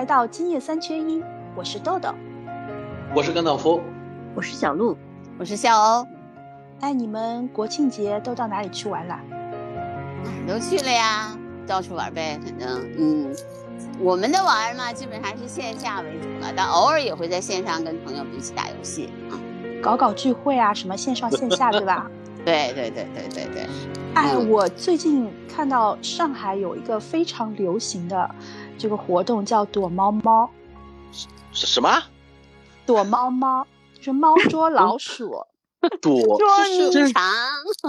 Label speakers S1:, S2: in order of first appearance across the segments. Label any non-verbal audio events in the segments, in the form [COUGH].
S1: 来到今夜三缺一，我是豆豆，
S2: 我是甘道夫，
S3: 我是小鹿，
S4: 我是笑欧。
S1: 哎，你们国庆节都到哪里去玩了？
S4: 都去了呀，到处玩呗，反正嗯，我们的玩嘛，基本上是线下为主了，但偶尔也会在线上跟朋友们一起打游戏啊，
S1: 搞搞聚会啊，什么线上线下，对吧？[LAUGHS]
S4: 对对对对对对。
S1: 哎，我最近看到上海有一个非常流行的这个活动，叫躲猫猫。
S2: 什什么？
S1: 躲猫猫，就是猫 [LAUGHS] 捉老鼠。
S2: 躲
S4: 捉迷藏，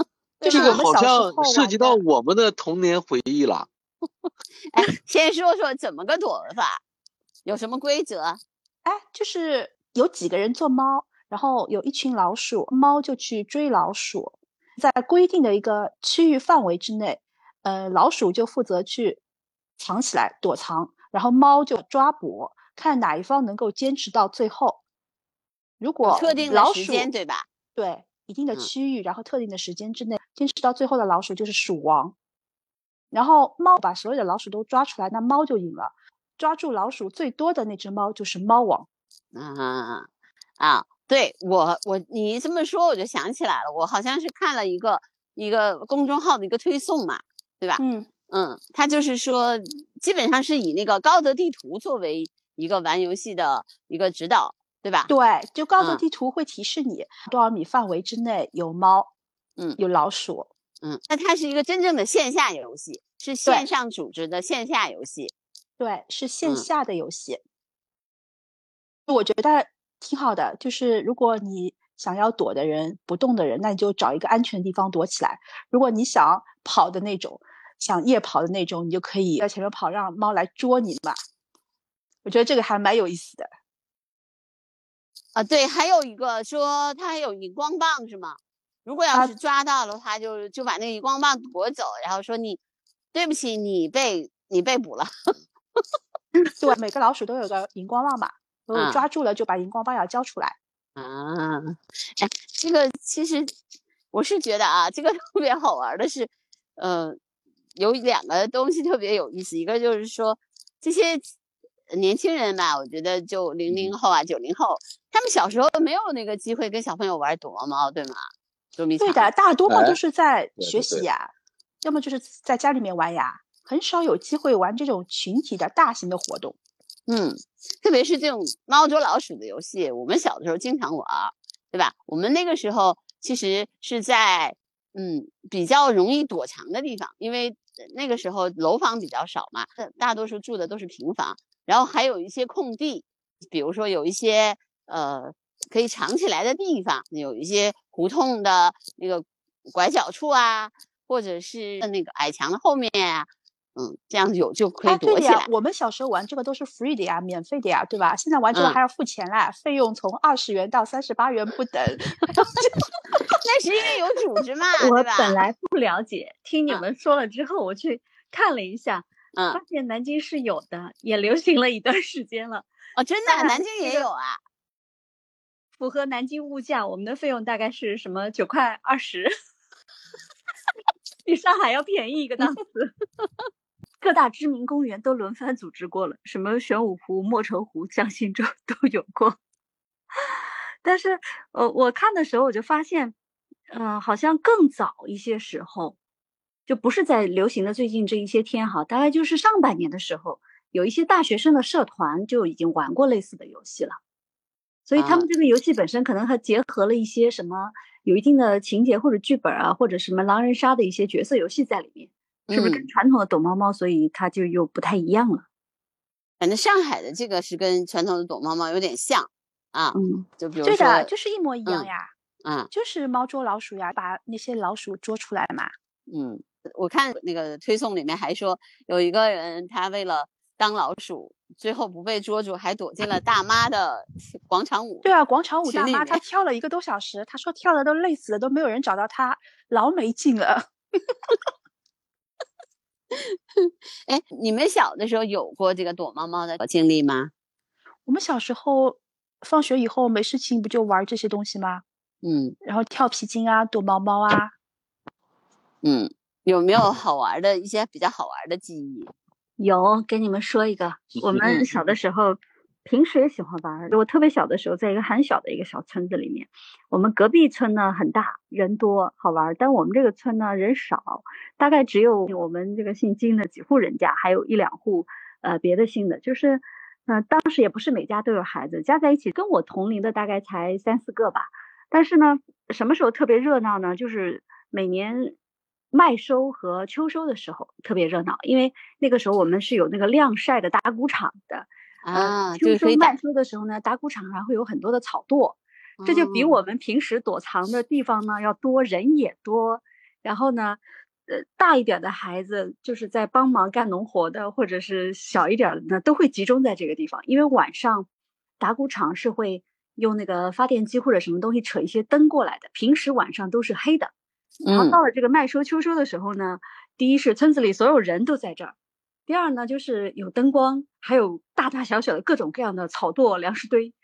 S4: [LAUGHS]
S2: 这个好像涉及到我们的童年回忆了。[LAUGHS]
S4: 哎，先说说怎么个躲法，有什么规则？
S1: 哎，就是有几个人做猫，然后有一群老鼠，猫就去追老鼠，在规定的一个区域范围之内，呃，老鼠就负责去藏起来躲藏，然后猫就抓捕，看哪一方能够坚持到最后。如果
S4: 特定的时间对吧？
S1: 对一定的区域，然后特定的时间之内坚持到最后的老鼠就是鼠王。然后猫把所有的老鼠都抓出来，那猫就赢了。抓住老鼠最多的那只猫就是猫王。
S4: 啊啊！对我我你这么说我就想起来了，我好像是看了一个一个公众号的一个推送嘛，对吧？
S1: 嗯
S4: 嗯，他就是说基本上是以那个高德地图作为一个玩游戏的一个指导。对吧？
S1: 对，就高德地图会提示你多少米范围之内有猫，
S4: 嗯，
S1: 有老鼠，
S4: 嗯，那它是一个真正的线下游戏，是线上组织的线下游戏，
S1: 对，是线下的游戏。我觉得挺好的，就是如果你想要躲的人不动的人，那你就找一个安全的地方躲起来；如果你想跑的那种，想夜跑的那种，你就可以在前面跑，让猫来捉你嘛。我觉得这个还蛮有意思的。
S4: 啊，对，还有一个说它还有荧光棒是吗？如果要是抓到了，他就就把那个荧光棒夺走，然后说你对不起，你被你被捕了。[LAUGHS]
S1: 对，[LAUGHS] 每个老鼠都有个荧光棒嘛，如果抓住了就把荧光棒要交出来。
S4: 啊，哎，这个其实我是觉得啊，这个特别好玩的是，呃，有两个东西特别有意思，一个就是说这些。年轻人吧，我觉得就零零后啊、九零后，他们小时候没有那个机会跟小朋友玩躲猫猫，对吗？捉迷藏。
S1: 对的，大多嘛都是在学习呀，要么就是在家里面玩呀，很少有机会玩这种群体的大型的活动。
S4: 嗯，特别是这种猫捉老鼠的游戏，我们小的时候经常玩，对吧？我们那个时候其实是在嗯比较容易躲藏的地方，因为那个时候楼房比较少嘛，大多数住的都是平房。然后还有一些空地，比如说有一些呃可以藏起来的地方，有一些胡同的那个拐角处啊，或者是那个矮墙的后面啊，嗯，这样有就可以躲起来。
S1: 我们小时候玩这个都是 free 的呀，免费的呀，对吧？现在玩这个还要付钱啦，费用从二十元到三十八元不等。[LAUGHS]
S4: 那是因为有组织嘛，
S3: 我本来不了解，听你们说了之后，我去看了一下。
S4: 嗯，
S3: 发现南京是有的，也流行了一段时间了。
S4: 哦，真的，南 [LAUGHS] 京也有啊。
S3: 符合南京物价，我们的费用大概是什么九块二十，[LAUGHS] 比上海要便宜一个档次。[LAUGHS] 各大知名公园都轮番组织过了，什么玄武湖、莫愁湖、江心洲都有过。但是，呃，我看的时候我就发现，嗯，好像更早一些时候。就不是在流行的最近这一些天哈，大概就是上半年的时候，有一些大学生的社团就已经玩过类似的游戏了，所以他们这个游戏本身可能还结合了一些什么有一定的情节或者剧本啊，或者什么狼人杀的一些角色游戏在里面，是不是跟传统的躲猫猫，所以它就又不太一样了？
S4: 反正上海的这个是跟传统的躲猫猫有点像啊，
S1: 嗯，
S4: 就比如说，
S1: 对的，就是一模一样呀，
S4: 嗯，
S1: 就是猫捉老鼠呀，把那些老鼠捉出来嘛，
S4: 嗯。我看那个推送里面还说，有一个人他为了当老鼠，最后不被捉住，还躲进了大妈的 [LAUGHS] 广场舞。
S1: 对啊，广场舞大妈，她跳了一个多小时，她说跳的都累死了，都没有人找到她，老没劲了。[LAUGHS]
S4: 哎，你们小的时候有过这个躲猫猫的经历吗？
S1: 我们小时候放学以后没事情，不就玩这些东西吗？
S4: 嗯，
S1: 然后跳皮筋啊，躲猫猫啊，
S4: 嗯。有没有好玩的一些比较好玩的记忆？
S3: 有，给你们说一个，我们小的时候。平时也喜欢玩。我特别小的时候，在一个很小的一个小村子里面，我们隔壁村呢很大，人多好玩，但我们这个村呢人少，大概只有我们这个姓金的几户人家，还有一两户呃别的姓的，就是，呃当时也不是每家都有孩子，加在一起跟我同龄的大概才三四个吧。但是呢，什么时候特别热闹呢？就是每年麦收和秋收的时候特别热闹，因为那个时候我们是有那个晾晒的打谷场的。
S4: 啊，
S3: 秋收麦收的时候呢，打谷场上会有很多的草垛，这就比我们平时躲藏的地方呢要多，人也多。然后呢，呃，大一点的孩子就是在帮忙干农活的，或者是小一点的呢，都会集中在这个地方。因为晚上打谷场是会用那个发电机或者什么东西扯一些灯过来的，平时晚上都是黑的。然后到了这个麦收秋收的时候呢，第一是村子里所有人都在这儿。第二呢，就是有灯光，还有大大小小的各种各样的草垛、粮食堆，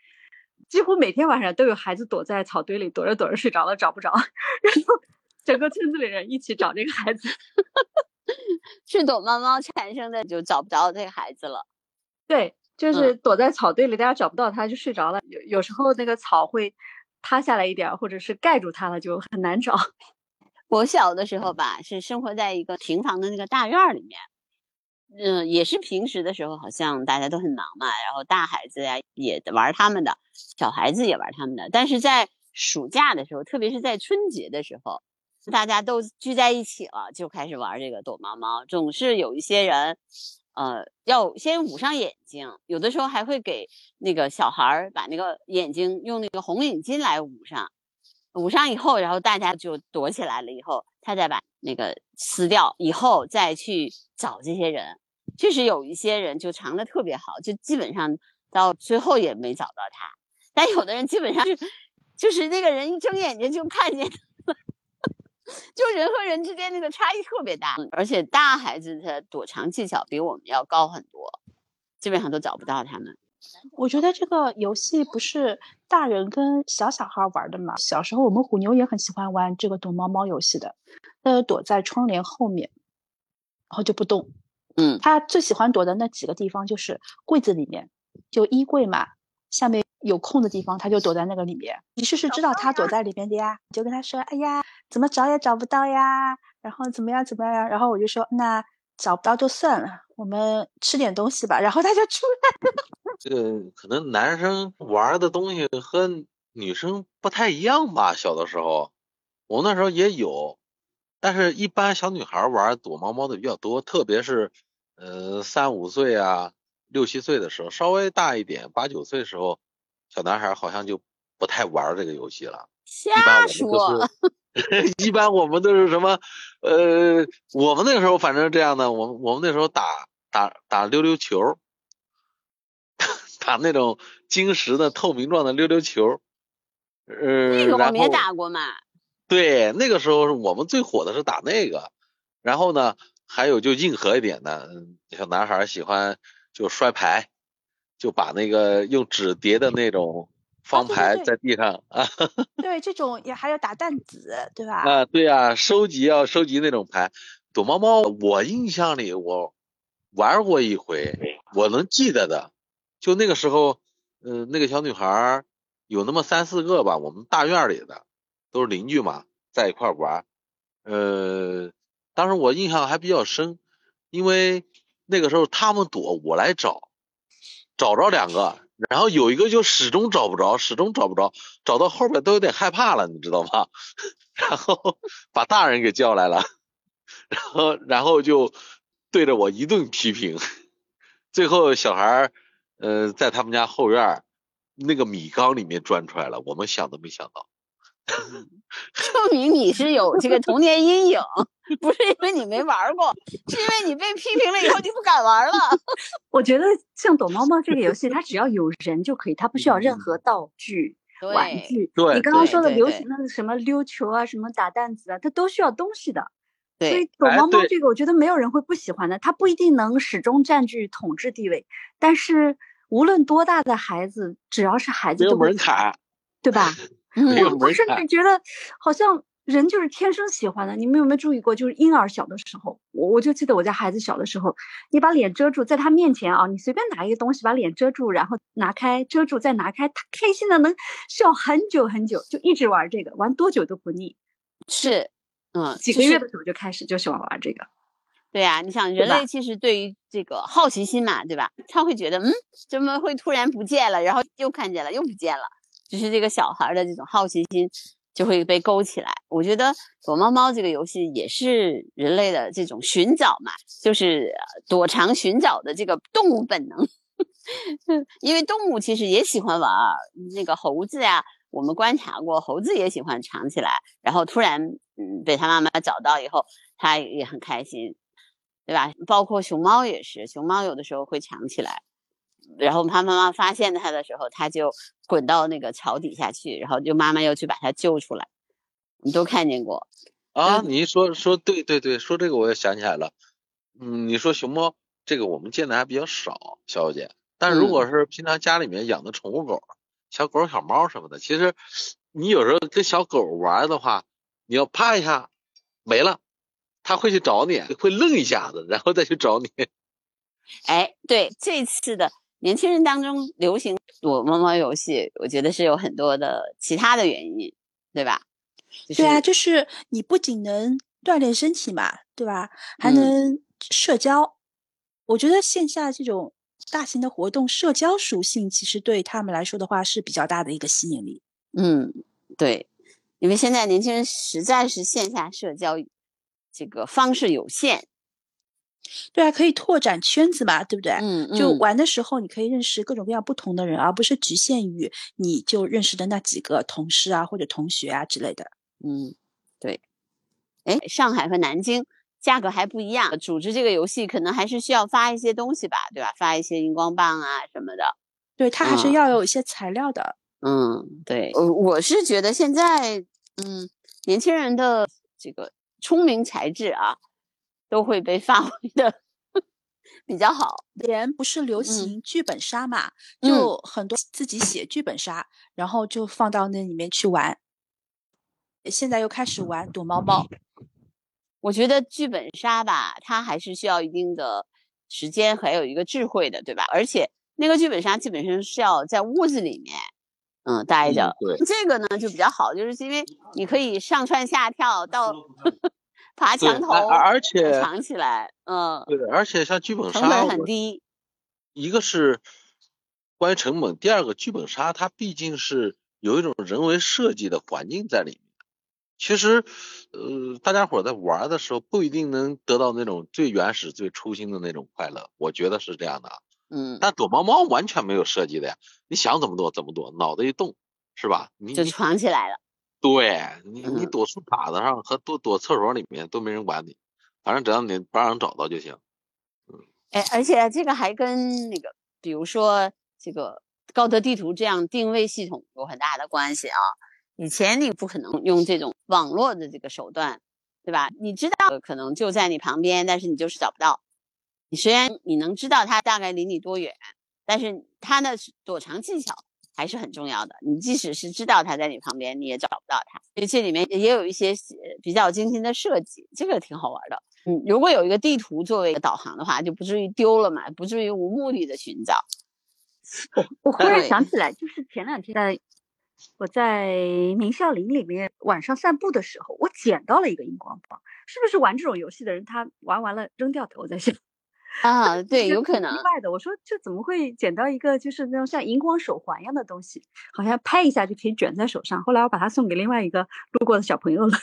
S3: 几乎每天晚上都有孩子躲在草堆里，躲着躲着睡着了，找不着，然后整个村子里人一起找这个孩子，[LAUGHS]
S4: 是躲猫猫产生的，就找不着这个孩子了。
S3: 对，就是躲在草堆里，大家找不到它，就睡着了。有有时候那个草会塌下来一点，或者是盖住它了，就很难找。[LAUGHS]
S4: 我小的时候吧，是生活在一个平房的那个大院里面。嗯，也是平时的时候，好像大家都很忙嘛，然后大孩子呀也玩他们的，小孩子也玩他们的。但是在暑假的时候，特别是在春节的时候，大家都聚在一起了，就开始玩这个躲猫猫。总是有一些人，呃，要先捂上眼睛，有的时候还会给那个小孩儿把那个眼睛用那个红领巾来捂上，捂上以后，然后大家就躲起来了，以后他再把那个撕掉，以后再去找这些人。确实有一些人就藏的特别好，就基本上到最后也没找到他。但有的人基本上是，就是那个人一睁眼睛就看见，就人和人之间那个差异特别大。而且大孩子的躲藏技巧比我们要高很多，基本上都找不到他们。
S1: 我觉得这个游戏不是大人跟小小孩玩的嘛？小时候我们虎妞也很喜欢玩这个躲猫猫游戏的，呃，躲在窗帘后面，然后就不动。
S4: 嗯，
S1: 他最喜欢躲的那几个地方就是柜子里面，就衣柜嘛，下面有空的地方，他就躲在那个里面。你是是知道他躲在里面的呀，你就跟他说：“哎呀，怎么找也找不到呀，然后怎么样怎么样。”然后我就说：“那找不到就算了，我们吃点东西吧。”然后他就出来了。[LAUGHS]
S2: 这个可能男生玩的东西和女生不太一样吧？小的时候，我那时候也有，但是一般小女孩玩躲猫猫的比较多，特别是。呃，三五岁啊，六七岁的时候，稍微大一点，八九岁时候，小男孩好像就不太玩这个游戏了。
S4: 瞎说。[LAUGHS]
S2: 一般我们都是什么？呃，我们那个时候反正这样的，我们我们那时候打打打溜溜球，[LAUGHS] 打那种晶石的透明状的溜溜球。呃，那
S4: 个我没打过嘛。
S2: 对，那个时候我们最火的是打那个，然后呢？还有就硬核一点的，小男孩喜欢就摔牌，就把那个用纸叠的那种方牌在地上啊。[LAUGHS]
S1: 对，这种也还要打弹子，对吧？
S2: 啊，对呀，收集要收集那种牌。躲猫猫，我印象里我玩过一回，我能记得的，就那个时候，嗯，那个小女孩有那么三四个吧，我们大院里的都是邻居嘛，在一块玩，呃。当时我印象还比较深，因为那个时候他们躲，我来找，找着两个，然后有一个就始终找不着，始终找不着，找到后边都有点害怕了，你知道吗？[LAUGHS] 然后把大人给叫来了，然后然后就对着我一顿批评，最后小孩儿呃在他们家后院那个米缸里面钻出来了，我们想都没想到。[LAUGHS]
S4: 证明你是有这个童年阴影，不是因为你没玩过，是因为你被批评了以后你不敢玩了。[LAUGHS]
S3: 我觉得像躲猫猫这个游戏，它只要有人就可以，它不需要任何道具、玩具。
S2: 对，
S3: 你刚刚说的流行的什么溜球啊、什么打弹子啊，它都需要东西的。
S4: 所
S3: 以躲猫猫这个，我觉得没有人会不喜欢的。它不一定能始终占据统治地位，但是无论多大的孩子，只要是孩子，
S2: 没有门槛，
S3: 对吧？我甚至觉得，好像人就是天生喜欢的。你们有没有注意过？就是婴儿小的时候，我我就记得我家孩子小的时候，你把脸遮住，在他面前啊，你随便拿一个东西把脸遮住，然后拿开遮住再拿开，他开心的能笑很久很久，就一直玩这个，玩多久都不腻。
S4: 是，嗯，
S3: 几个月的时候就开始就喜欢玩这个。
S4: 对呀，你想人类其实对于这个好奇心嘛，对吧？他会觉得，嗯，怎么会突然不见了，然后又看见了，又不见了，就是这个小孩的这种好奇心就会被勾起来。我觉得躲猫猫这个游戏也是人类的这种寻找嘛，就是躲藏寻找的这个动物本能。[LAUGHS] 因为动物其实也喜欢玩，那个猴子呀，我们观察过，猴子也喜欢藏起来，然后突然，嗯，被他妈妈找到以后，它也很开心。对吧？包括熊猫也是，熊猫有的时候会藏起来，然后他妈妈发现他的时候，他就滚到那个桥底下去，然后就妈妈又去把他救出来。你都看见过
S2: 啊？你一说说对对对，说这个我也想起来了。嗯，你说熊猫这个我们见的还比较少，小姐。但如果是平常家里面养的宠物狗，小狗小猫什么的，其实你有时候跟小狗玩的话，你要啪一下没了。它会去找你，会愣一下子，然后再去找你。
S4: 哎，对，这次的年轻人当中流行躲猫猫游戏，我觉得是有很多的其他的原因，对吧？
S1: 对啊，就是你不仅能锻炼身体嘛，对吧？还能社交。我觉得线下这种大型的活动，社交属性其实对他们来说的话是比较大的一个吸引力。
S4: 嗯，对，因为现在年轻人实在是线下社交。这个方式有限，
S1: 对啊，可以拓展圈子嘛，对不对？
S4: 嗯
S1: 嗯。就玩的时候，你可以认识各种各样不同的人，而不是局限于你就认识的那几个同事啊或者同学啊之类的。
S4: 嗯，对。哎，上海和南京价格还不一样，组织这个游戏可能还是需要发一些东西吧，对吧？发一些荧光棒啊什么的。
S1: 对，它还是要有一些材料的。
S4: 嗯，对。我我是觉得现在，嗯，年轻人的这个。聪明才智啊，都会被发挥的 [LAUGHS] 比较好。
S1: 连不是流行剧本杀嘛，就很多自己写剧本杀，然后就放到那里面去玩。现在又开始玩躲猫猫。
S4: 我觉得剧本杀吧，它还是需要一定的时间，还有一个智慧的，对吧？而且那个剧本杀基本上是要在屋子里面。嗯，待着。
S2: 对，
S4: 这个呢就比较好，就是因为你可以上蹿下跳到 [LAUGHS] 爬墙头，
S2: 而且
S4: 藏起来。嗯，
S2: 对，而且像剧本杀
S4: 成本很低。
S2: 一个是关于成本，第二个剧本杀它毕竟是有一种人为设计的环境在里面。其实，呃，大家伙在玩的时候不一定能得到那种最原始、最初心的那种快乐，我觉得是这样的。
S4: 嗯，
S2: 但躲猫猫完全没有设计的呀，你想怎么躲怎么躲，脑子一动，是吧？你
S4: 就藏起来了。
S2: 对你，你躲树杈子上和躲躲厕所里面都没人管你，反正只要你不让人找到就行。
S4: 嗯，哎，而且这个还跟那个，比如说这个高德地图这样定位系统有很大的关系啊。以前你不可能用这种网络的这个手段，对吧？你知道可能就在你旁边，但是你就是找不到。你虽然你能知道它大概离你多远，但是它的躲藏技巧还是很重要的。你即使是知道他在你旁边，你也找不到他。所以这里面也有一些比较精心的设计，这个挺好玩的。嗯，如果有一个地图作为一个导航的话，就不至于丢了嘛，不至于无目的的寻找。[LAUGHS]
S3: 我忽然想起来，就是前两天在我在明孝陵里面晚上散步的时候，我捡到了一个荧光棒。是不是玩这种游戏的人他玩完了扔掉的？我在想。
S4: 啊，对，有可能。
S3: 意外的，我说这怎么会捡到一个就是那种像荧光手环一样的东西，好像拍一下就可以卷在手上。后来我把它送给另外一个路过的小朋友了，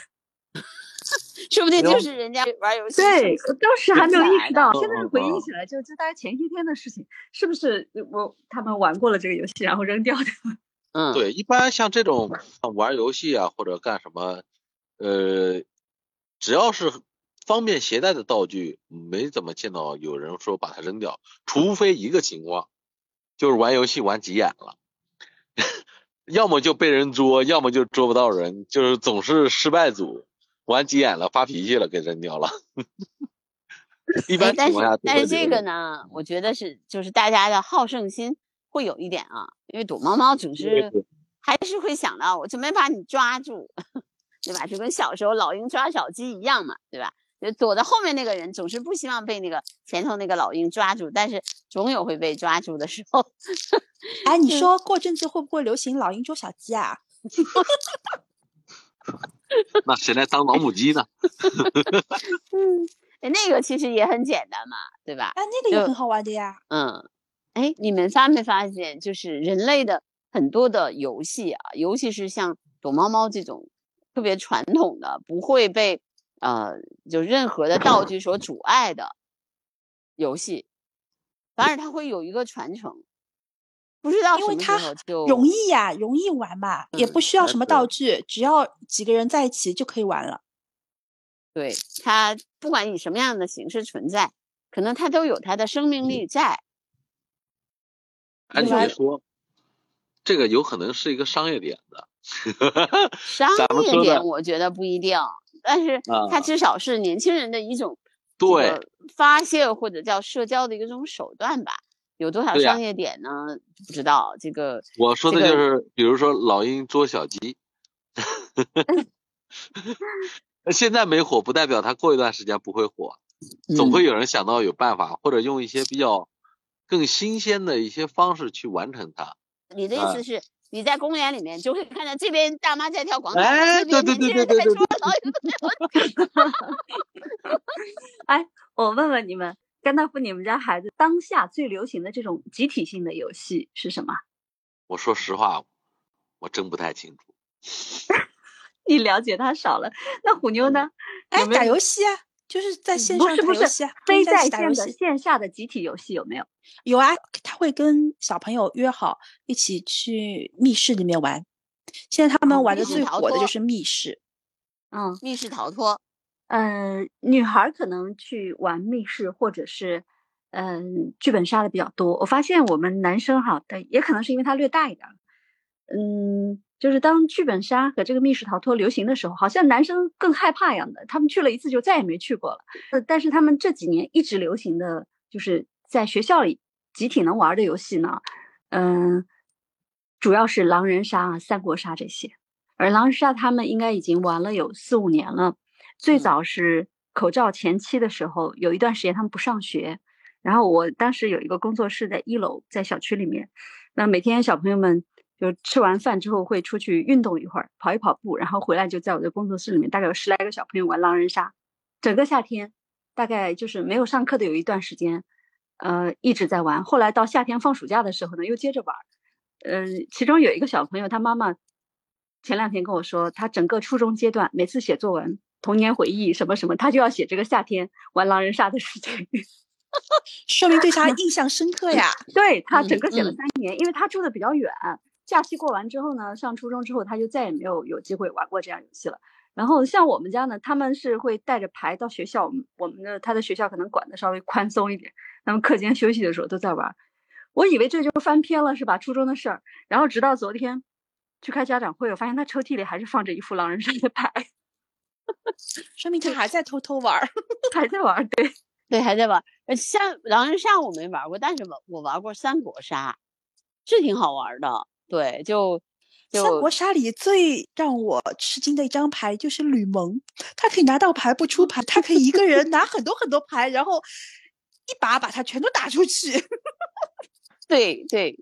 S3: [LAUGHS]
S4: 说不定就是人家玩游戏。
S3: 对，当时还没有意识到，现在回忆起来，就就大概前些天的事情，是不是我他们玩过了这个游戏，然后扔掉的？[LAUGHS]
S4: 嗯，
S2: 对，一般像这种玩游戏啊或者干什么，呃，只要是。方便携带的道具没怎么见到有人说把它扔掉，除非一个情况，就是玩游戏玩急眼了，[LAUGHS] 要么就被人捉，要么就捉不到人，就是总是失败组，玩急眼了发脾气了给扔掉了。[LAUGHS] 一般情况下，
S4: 但是这个呢，我觉得是就是大家的好胜心会有一点啊，因为躲猫猫总是还是会想到我就没把你抓住。[LAUGHS] 对吧？就跟小时候老鹰抓小鸡一样嘛，对吧？就躲在后面那个人总是不希望被那个前头那个老鹰抓住，但是总有会被抓住的时候。[LAUGHS]
S1: 哎，你说过阵子会不会流行老鹰捉小鸡啊？[LAUGHS]
S2: 那谁来当老母鸡呢？[LAUGHS]
S4: 嗯，那个其实也很简单嘛，对吧？
S1: 啊，那个也很好玩的呀。
S4: 嗯，哎，你们发没发现，就是人类的很多的游戏啊，尤其是像躲猫猫这种特别传统的，不会被呃就任何的道具所阻碍的游戏，反而它会有一个传承。不知道，
S1: 因为它容易呀，容易玩嘛，也不需要什么道具，只要几个人在一起就可以玩了。
S4: 对它，不管以什么样的形式存在，可能它都有它的生命力在。
S2: 按理说，这个有可能是一个商业点的。[LAUGHS]
S4: 商业点我觉得不一定，但是它至少是年轻人的一种
S2: 对
S4: 发泄或者叫社交的一种手段吧。有多少商业点呢？不知道这个。
S2: 我说的就是，比如说老鹰捉小鸡，[LAUGHS] 现在没火，不代表它过一段时间不会火，总会有人想到有办法，或者用一些比较更新鲜的一些方式去完成它。
S4: 你的意思是，你在公园里面就会看到这边大妈在跳广场，
S2: 哎，对对对对对对。[LAUGHS]
S3: 哎，我问问你们。甘道夫，你们家孩子当下最流行的这种集体性的游戏是什么？
S2: 我说实话，我真不太清楚。[LAUGHS]
S3: 你了解他少了。那虎妞呢？
S1: 哎，打游戏啊，就是在线上
S3: 打游
S1: 戏啊，
S3: 非在线的线下的集体游戏有没有？
S1: 有啊，他会跟小朋友约好一起去密室里面玩。现在他们玩的最火的就是密室。
S4: 嗯，密室逃脱。
S3: 嗯，女孩可能去玩密室或者是嗯剧本杀的比较多。我发现我们男生哈，也可能是因为他略大一点，嗯，就是当剧本杀和这个密室逃脱流行的时候，好像男生更害怕一样的。他们去了一次就再也没去过了。呃，但是他们这几年一直流行的就是在学校里集体能玩的游戏呢，嗯，主要是狼人杀啊、三国杀这些。而狼人杀他们应该已经玩了有四五年了。最早是口罩前期的时候，有一段时间他们不上学，然后我当时有一个工作室在一楼，在小区里面，那每天小朋友们就吃完饭之后会出去运动一会儿，跑一跑步，然后回来就在我的工作室里面，大概有十来个小朋友玩狼人杀，整个夏天大概就是没有上课的有一段时间，呃一直在玩，后来到夏天放暑假的时候呢，又接着玩，嗯，其中有一个小朋友他妈妈前两天跟我说，他整个初中阶段每次写作文。童年回忆什么什么，他就要写这个夏天玩狼人杀的事情，
S1: 说明对他印象深刻呀。[LAUGHS]
S3: 对他整个写了三年，因为他住的比较远，假期过完之后呢，上初中之后他就再也没有有机会玩过这样游戏了。然后像我们家呢，他们是会带着牌到学校，我们的他的学校可能管的稍微宽松一点，他们课间休息的时候都在玩。我以为这就翻篇了是吧？初中的事儿。然后直到昨天去开家长会，我发现他抽屉里还是放着一副狼人杀的牌。[LAUGHS]
S1: 说明他还在偷偷玩，[LAUGHS]
S3: 还在玩，对 [LAUGHS]
S4: 对，还在玩。呃，像狼人杀我没玩过，但是我我玩过三国杀，是挺好玩的。对，就
S1: 三国杀里最让我吃惊的一张牌就是吕蒙，他可以拿到牌不出牌，他可以一个人拿很多很多牌，然后一把把他全都打出去。[LAUGHS]
S4: 对对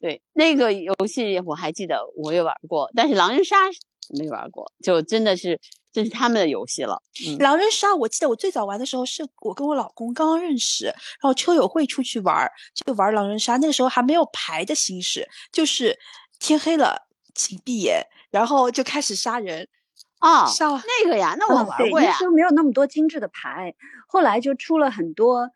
S4: 对，那个游戏我还记得，我也玩过，但是狼人杀没玩过，就真的是。这是他们的游戏了。
S1: 狼人杀，我记得我最早玩的时候是我跟我老公刚刚认识，然后车友会出去玩，就玩狼人杀。那个时候还没有牌的形式，就是天黑了请闭眼，然后就开始杀人。
S4: 啊，那个呀，那我玩过呀。
S3: 那时候没有那么多精致的牌，后来就出了很多。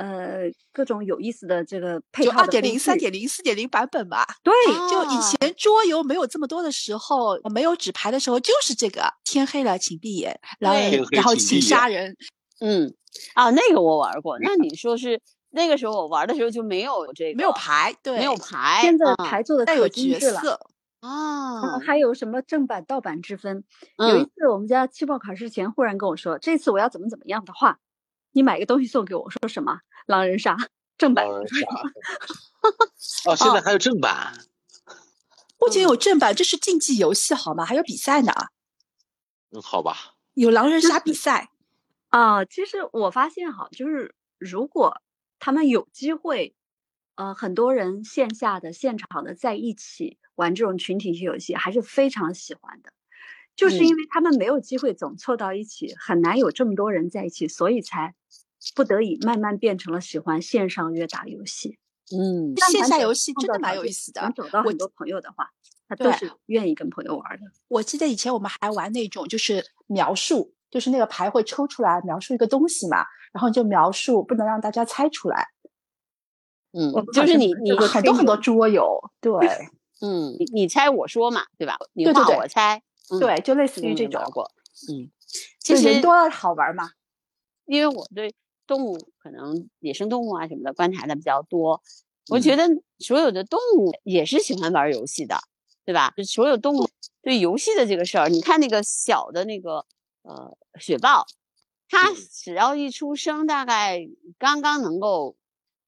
S3: 呃，各种有意思的这个配套
S1: 二点零、三点零、四点零版本吧。
S3: 对，
S1: 就以前桌游没有这么多的时候，没有纸牌的时候，就是这个天黑了请闭眼，然后然后请杀人。
S4: 嗯，啊，那个我玩过。那你说是那个时候我玩的时候就没有这个，
S1: 没有牌，对，
S4: 没有牌。
S3: 现在牌做的可精致了
S4: 啊！
S3: 还有什么正版盗版之分？有一次我们家期末考试前忽然跟我说，这次我要怎么怎么样的话。你买个东西送给我，说什么狼人杀正版？
S2: 狼人杀哦，现在还有正版，
S1: 不仅有正版，这是竞技游戏好吗？还有比赛呢。
S2: 嗯，好吧。
S1: 有狼人杀比赛
S3: 啊。其实我发现哈，就是如果他们有机会，呃，很多人线下的、现场的在一起玩这种群体性游戏，还是非常喜欢的。就是因为他们没有机会总凑到一起，很难有这么多人在一起，所以才不得已慢慢变成了喜欢线上约打游戏。
S4: 嗯，
S1: 线下游戏真的蛮有意思的。
S3: 能找到很多朋友的话，他都是愿意跟朋友玩的。
S1: 我记得以前我们还玩那种，就是描述，就是那个牌会抽出来描述一个东西嘛，然后你就描述，不能让大家猜出来。
S4: 嗯，就是你你
S1: 很多很多桌游，对，
S4: 嗯，你你猜我说嘛，对吧？你画我猜。
S1: 对，就类似于这种。
S4: 嗯，其实
S1: 人多了好玩嘛。
S4: 因为我对动物，可能野生动物啊什么的观察的比较多，我觉得所有的动物也是喜欢玩游戏的，对吧？就所有动物对游戏的这个事儿，你看那个小的那个呃雪豹，它只要一出生，大概刚刚能够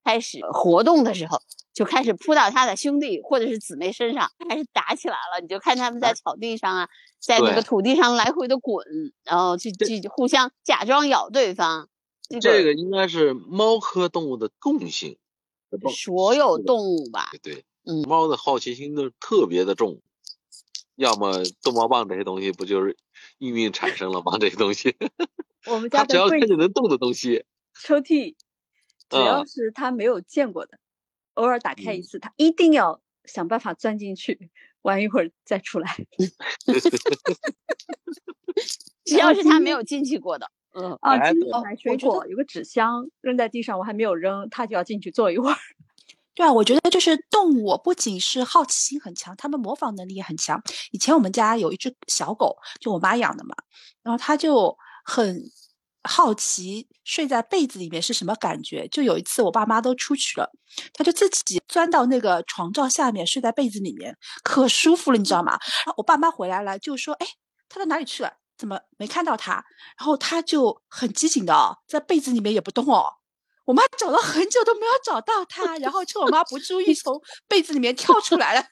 S4: 开始活动的时候。就开始扑到它的兄弟或者是姊妹身上，开始打起来了。你就看他们在草地上啊，在那个土地上来回的滚，然后去去互相假装咬对方。
S2: 这个应该是猫科动物的共性，
S4: 所有动物吧？
S2: 对，嗯，猫的好奇心都特别的重，要么逗猫棒这些东西不就是应运产生了吗？这些东西，[LAUGHS]
S3: 我们家
S2: 只要看见能动的东西，
S3: 抽屉，只要是他没有见过的。偶尔打开一次，他一定要想办法钻进去玩一会儿再出来。[LAUGHS] [LAUGHS]
S4: 只要是他没有进去过的，嗯
S3: 啊，今天买水果有个纸箱扔在地上，我还没有扔，他就要进去坐一会儿。[LAUGHS]
S1: 对啊，我觉得就是动物不仅是好奇心很强，它们模仿能力也很强。以前我们家有一只小狗，就我妈养的嘛，然后它就很。好奇睡在被子里面是什么感觉？就有一次我爸妈都出去了，它就自己钻到那个床罩下面睡在被子里面，可舒服了，你知道吗？然后我爸妈回来了就说：“哎，它到哪里去了？怎么没看到他？”然后他就很机警的哦在被子里面也不动哦。我妈找了很久都没有找到他，然后趁我妈不注意从被子里面跳出来了。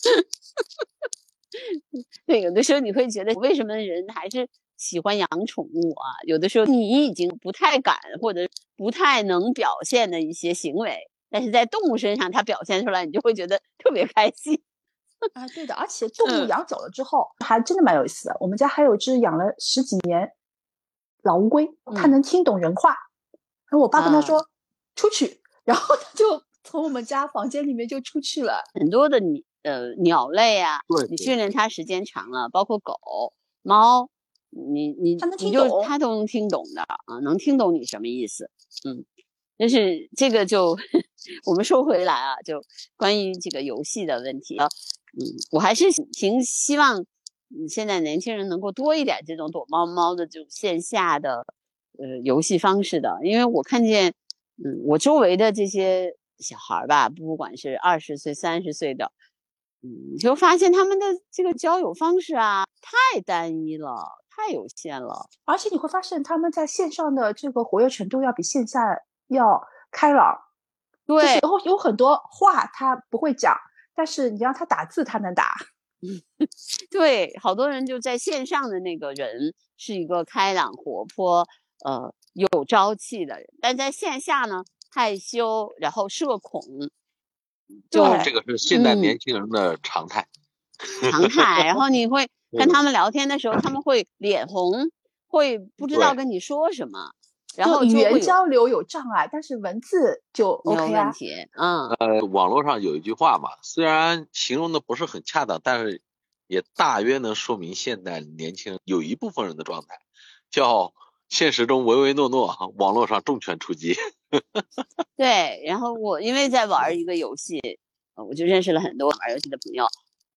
S1: [LAUGHS]
S4: 对，有的时候你会觉得为什么人还是？喜欢养宠物啊，有的时候你已经不太敢或者不太能表现的一些行为，但是在动物身上它表现出来，你就会觉得特别开心。
S1: 啊，对的，而且动物养久了之后，还真的蛮有意思的。我们家还有只养了十几年老乌龟，它能听懂人话。然后我爸跟他说出去，然后它就从我们家房间里面就出去了。
S4: 很多的你呃鸟类啊，你训练它时间长了，包括狗、猫。你你它能听懂，它都能听懂的啊，能听懂你什么意思？嗯，但是这个就 [LAUGHS] 我们说回来啊，就关于这个游戏的问题啊，嗯，我还是挺希望现在年轻人能够多一点这种躲猫猫的这种线下的呃游戏方式的，因为我看见嗯我周围的这些小孩吧，不管是二十岁、三十岁的，嗯，就发现他们的这个交友方式啊太单一了。太有限了，
S1: 而且你会发现他们在线上的这个活跃程度要比线下要开朗。
S4: 对，
S1: 然后有很多话他不会讲，但是你让他打字，他能打。[LAUGHS]
S4: 对，好多人就在线上的那个人是一个开朗活泼、呃有朝气的人，但在线下呢害羞，然后社恐。就
S2: 这个是现代年轻人的常态。
S4: 常态，然后你会。[LAUGHS] 跟他们聊天的时候，他们会脸红，会不知道跟你说什么，然后
S1: 语言交流有障碍，但是文字就
S4: OK 问题。嗯，
S2: 呃，网络上有一句话嘛，虽然形容的不是很恰当，但是也大约能说明现代年轻人有一部分人的状态，叫现实中唯唯诺诺，网络上重拳出击。[LAUGHS]
S4: 对，然后我因为在玩一个游戏，我就认识了很多玩游戏的朋友。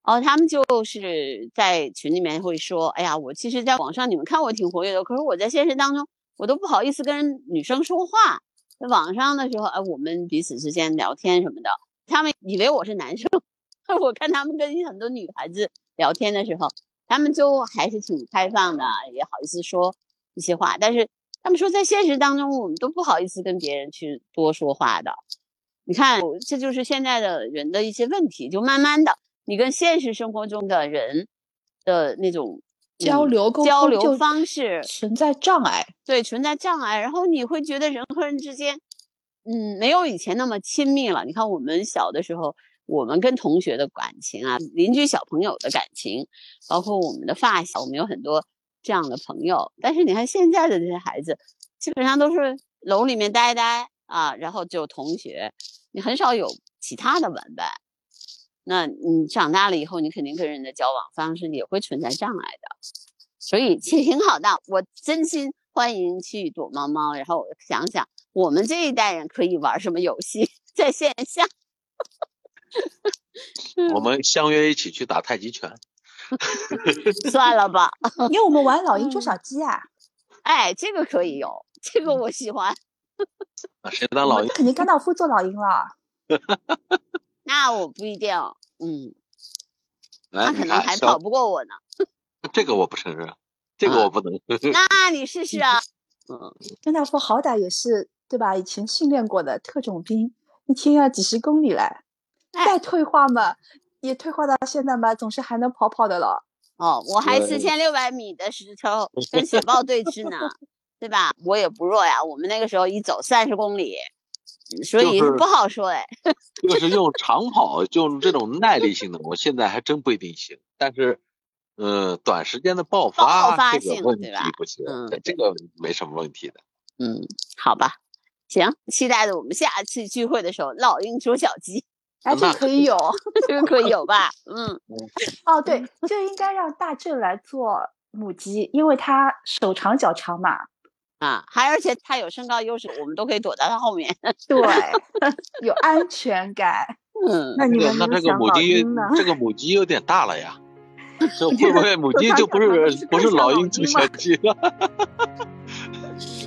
S4: 哦，他们就是在群里面会说：“哎呀，我其实在网上你们看我挺活跃的，可是我在现实当中我都不好意思跟女生说话。在网上的时候，哎，我们彼此之间聊天什么的，他们以为我是男生。[LAUGHS] 我看他们跟很多女孩子聊天的时候，他们就还是挺开放的，也好意思说一些话。但是他们说在现实当中，我们都不好意思跟别人去多说话的。你看，这就是现在的人的一些问题，就慢慢的。”你跟现实生活中的人的那种
S1: 交流沟
S4: 交流方式
S1: 存在障碍。
S4: 对存在障碍，然后你会觉得人和人之间，嗯，没有以前那么亲密了。你看我们小的时候，我们跟同学的感情啊，邻居小朋友的感情，包括我们的发小，我们有很多这样的朋友。但是你看现在的这些孩子，基本上都是楼里面待待啊，然后就同学，你很少有其他的玩伴。那你长大了以后，你肯定跟人的交往方式也会存在障碍的，所以其实挺好的。我真心欢迎去躲猫猫，然后我想想我们这一代人可以玩什么游戏，在线下。
S2: 我们相约一起去打太极拳。[LAUGHS]
S4: 算了吧，
S1: 因为我们玩老鹰捉小鸡啊，
S4: 哎，这个可以有，这个我喜欢。
S2: 啊，谁当老鹰？
S1: 肯定甘道夫做老鹰了。[LAUGHS]
S4: 那我不一定，嗯，
S2: 来，
S4: 他可能还跑不过我呢。[LAUGHS]
S2: 这个我不承认，这个我不能。
S4: 那你试试啊。[LAUGHS]
S1: 嗯，张大夫好歹也是对吧？以前训练过的特种兵，一天要几十公里来，再退化嘛，也退化到现在嘛，总是还能跑跑的了。
S4: 哦，我还四千六百米的时候 [LAUGHS] 跟雪豹对峙呢，对吧？我也不弱呀，我们那个时候一走三十公里。所以不好说哎，[LAUGHS]
S2: 就是用长跑，就这种耐力性的，我现在还真不一定行。但是，呃，短时间的爆
S4: 发，爆发
S2: 性对吧？不行，嗯，这个没什么问题的。
S4: 嗯，好吧，行，期待着我们下次聚会的时候，老鹰捉小鸡，
S1: 哎，这可以有，
S4: 这个可以有吧？嗯，[LAUGHS]
S1: 哦，对，就应该让大正来做母鸡，因为他手长脚长嘛。
S4: 啊，还而且他有身高优势，我们都可以躲在他后面。[LAUGHS]
S1: 对，[LAUGHS] 有安全感。
S4: 嗯，
S1: 那你们
S2: 那这个母鸡，这个母鸡有点大了呀。[LAUGHS] 这会不会母鸡就不是不是老鹰捉小鸡了？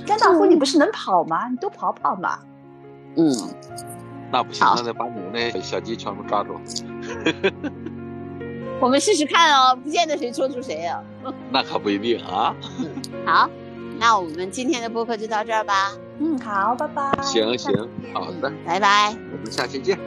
S1: 甘道夫，你不是能跑吗？你多跑跑嘛。
S4: 嗯，
S2: 那不行，那得把你们那小鸡全部抓住。
S4: 我们试试看哦，不见得谁捉住谁啊。
S2: 那可不一定啊。
S4: 好。那我们今天的播客就到这儿吧。
S1: 嗯，好，拜拜。
S2: 行行，好的，
S4: 拜拜。
S2: 我们下期见。